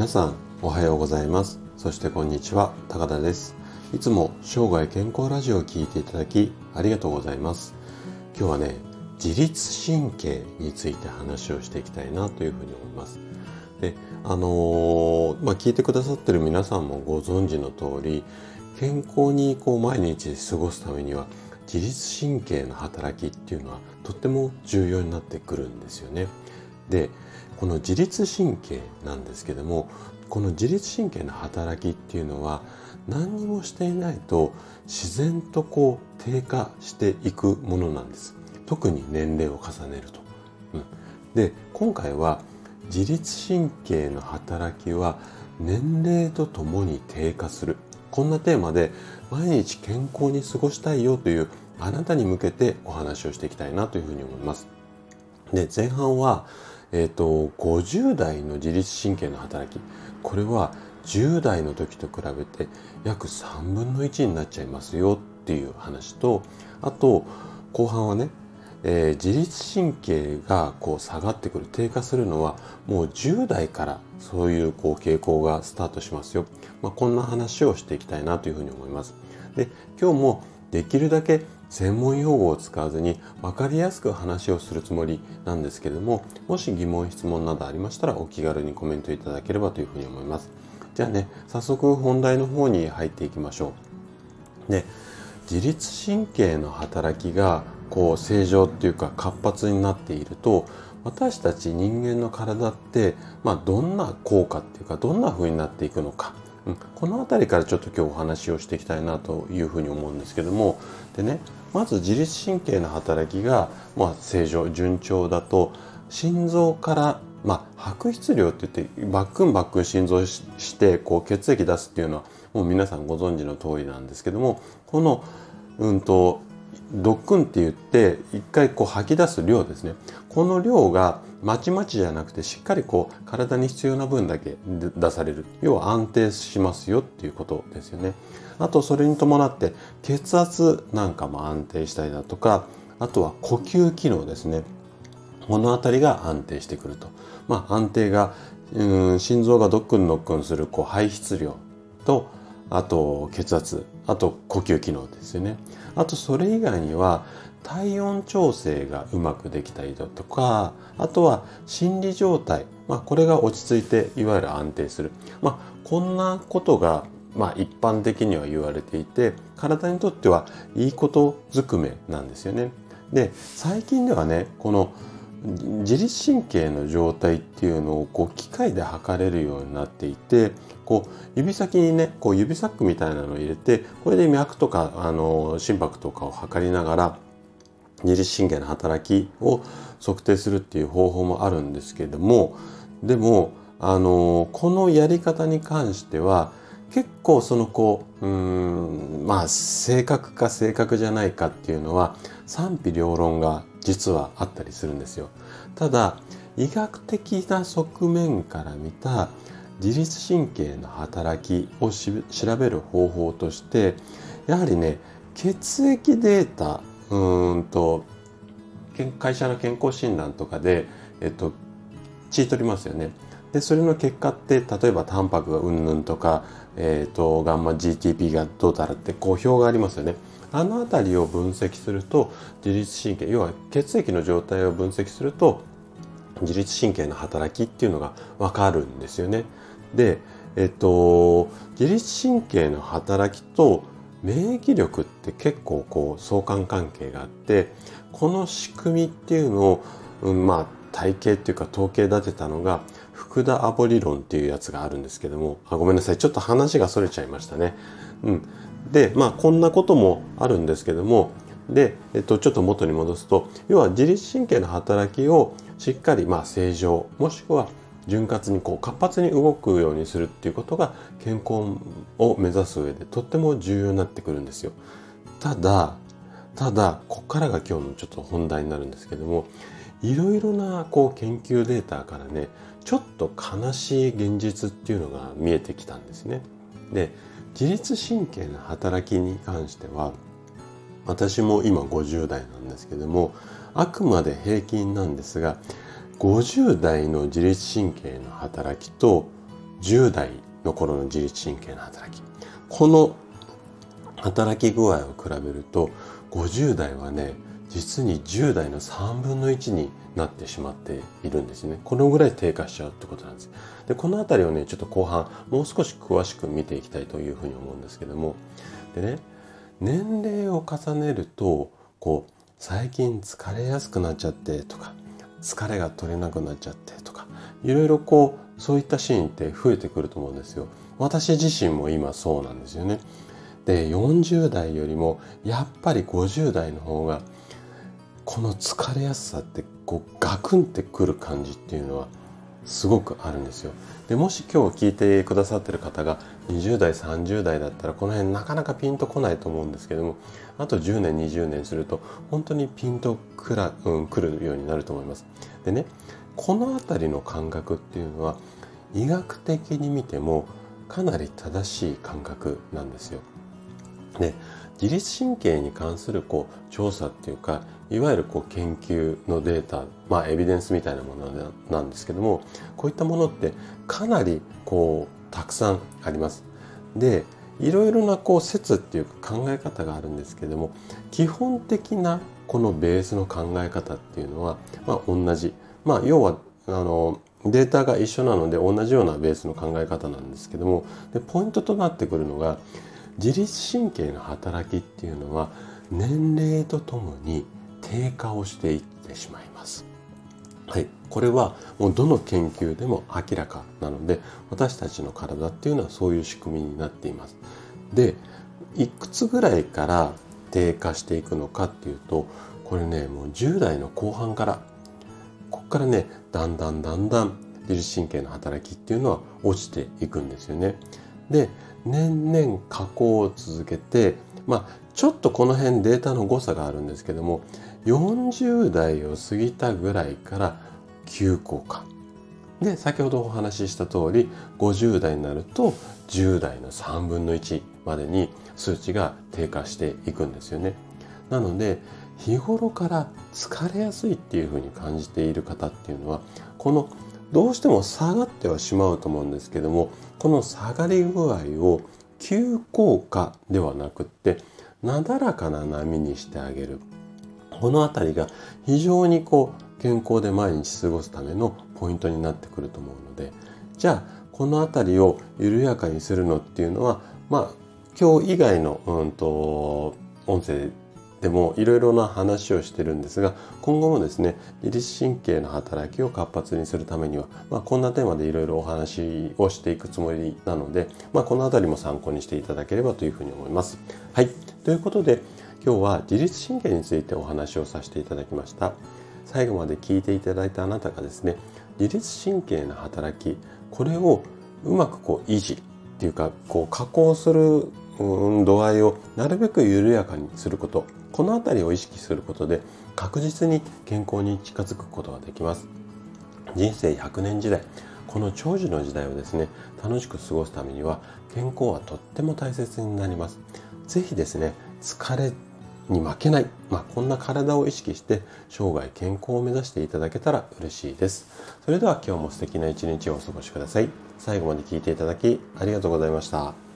皆さんおはようございます。そしてこんにちは高田です。いつも生涯健康ラジオを聴いていただきありがとうございます。今日はね自律神経について話をしていきたいなというふうに思います。であのー、まあ、聞いてくださってる皆さんもご存知の通り健康にこう毎日過ごすためには自律神経の働きっていうのはとっても重要になってくるんですよね。でこの自律神経なんですけどもこの自律神経の働きっていうのは何にもしていないと自然とこう低下していくものなんです特に年齢を重ねると。うん、で今回は自律神経の働きは年齢とともに低下するこんなテーマで毎日健康に過ごしたいよというあなたに向けてお話をしていきたいなというふうに思います。で前半はえーと、50代の自律神経の働きこれは10代の時と比べて約3分の1になっちゃいますよっていう話とあと後半はね、えー、自律神経がこう下がってくる低下するのはもう10代からそういうこう傾向がスタートしますよ、まあ、こんな話をしていきたいなというふうに思います。で今日もできるだけ専門用語を使わずに分かりやすく話をするつもりなんですけれどももし疑問質問などありましたらお気軽にコメントいただければというふうに思います。じゃあね早速本題の方に入っていきましょう。で自律神経の働きがこう正常っていうか活発になっていると私たち人間の体って、まあ、どんな効果っていうかどんな風になっていくのか。うん、この辺りからちょっと今日お話をしていきたいなというふうに思うんですけども。でねまず自律神経の働きが、まあ、正常順調だと心臓から、まあ、白質量って言ってバックンバックン心臓してこう血液出すっていうのはもう皆さんご存知の通りなんですけどもこのうんとドックンって言って一回こう吐き出す量ですね。この量がまちまちじゃなくてしっかりこう体に必要な分だけ出される。要は安定しますよっていうことですよね。あとそれに伴って血圧なんかも安定したりだとかあとは呼吸機能ですね。この辺りが安定してくると。まあ安定がうん心臓がドックンドックンするこう排出量とあと血圧あと呼吸機能ですよねあとそれ以外には体温調整がうまくできたりだとかあとは心理状態、まあ、これが落ち着いていわゆる安定する、まあ、こんなことがまあ一般的には言われていて体にとってはいいことずくめなんですよね。で最近ではねこの自律神経の状態っていうのをこう機械で測れるようになっていてこう指先にねこう指サックみたいなのを入れてこれで脈とかあの心拍とかを測りながら自律神経の働きを測定するっていう方法もあるんですけれどもでもあのこのやり方に関しては結構そのこううんまあ正確か正確じゃないかっていうのは賛否両論が実はあったりするんですよ。ただ医学的な側面から見た自律神経の働きを調べる方法としてやはりね血液データうんと会社の健康診断とかで、えっと、血取りますよね。でそれの結果って例えばタンパクがうんぬんとか、えーと、ガンマ GTP がどうだらってこう表がありますよね。あの辺りを分析すると自律神経要は血液の状態を分析すると自律神経の働きっていうのが分かるんですよね。で、えっと、自律神経の働きと免疫力って結構こう相関関係があってこの仕組みっていうのを、うん、まあ体系っていうか統計立てたのが福田アボ理論っていうやつがあるんですけどもあごめんなさいちょっと話がそれちゃいましたね。うん、でまあこんなこともあるんですけどもで、えっと、ちょっと元に戻すと要は自律神経の働きをしっかりまあ正常もしくは潤滑にこう活発に動くようにするっていうことが健康を目指す上でとっても重要になってくるんですよ。ただただここからが今日のちょっと本題になるんですけどもいろいろなこう研究データからねちょっと悲しい現実っていうのが見えてきたんですね。で自律神経の働きに関しては私も今50代なんですけどもあくまで平均なんですが50代の自律神経の働きと10代の頃の自律神経の働きこの働き具合を比べると50代はね実に10代の3分の1になってしまっているんですね。このぐらい低下しちゃうってことなんです。で、この辺りをね、ちょっと後半、もう少し詳しく見ていきたいというふうに思うんですけども、でね、年齢を重ねると、こう、最近疲れやすくなっちゃってとか、疲れが取れなくなっちゃってとか、いろいろこう、そういったシーンって増えてくると思うんですよ。私自身も今そうなんですよね。で、40代よりもやっぱり50代の方がこの疲れやすさってこうガクンってくる感じっていうのはすごくあるんですよ。でもし今日聞いてくださってる方が20代30代だったらこの辺なかなかピンとこないと思うんですけどもあと10年20年すると本当にピンとくら、うん、くるようになると思います。でねこの辺りの感覚っていうのは医学的に見てもかなり正しい感覚なんですよ。で自律神経に関するこう調査っていうかいわゆるこう研究のデータ、まあ、エビデンスみたいなものなんですけどもこういったものってかなりこうたくさんあります。でいろいろなこう説っていうか考え方があるんですけども基本的なこのベースの考え方っていうのは、まあ、同じ、まあ、要はあのデータが一緒なので同じようなベースの考え方なんですけどもでポイントとなってくるのが自律神経の働きっていうのは年齢とともに低下をしていってしまいます。はい、これはもうどの研究でも明らかなので私たちの体っていうのはそういう仕組みになっています。でいくつぐらいから低下していくのかっていうとこれねもう10代の後半からここからねだんだんだんだん自律神経の働きっていうのは落ちていくんですよね。で年々加工を続けてまあちょっとこの辺データの誤差があるんですけども40代を過ぎたぐらいから急降下で先ほどお話しした通り50代になると10代の3分の1までに数値が低下していくんですよね。なので日頃から疲れやすいっていうふうに感じている方っていうのはこのどうしても下がってはしまうと思うんですけどもこの下がり具合を急降下ではなくってなだらかな波にしてあげる。この辺りが非常にこう健康で毎日過ごすためのポイントになってくると思うのでじゃあこの辺りを緩やかにするのっていうのはまあ今日以外の、うんと、音声でもいろいろな話をしてるんですが今後もですね自律神経の働きを活発にするためには、まあ、こんなテーマでいろいろお話をしていくつもりなので、まあ、この辺りも参考にしていただければというふうに思います。はい。ということで今日は自律神経についてお話をさせていただきました最後まで聞いていただいたあなたがですね自律神経の働きこれをうまくこう維持っていうかこう加工する度合いをなるべく緩やかにすることこの辺りを意識することで確実に健康に近づくことができます人生100年時代この長寿の時代をですね楽しく過ごすためには健康はとっても大切になります是非ですね疲れに負けない、まあ、こんな体を意識して生涯健康を目指していただけたら嬉しいです。それでは今日も素敵な一日をお過ごしください。最後まで聞いていただきありがとうございました。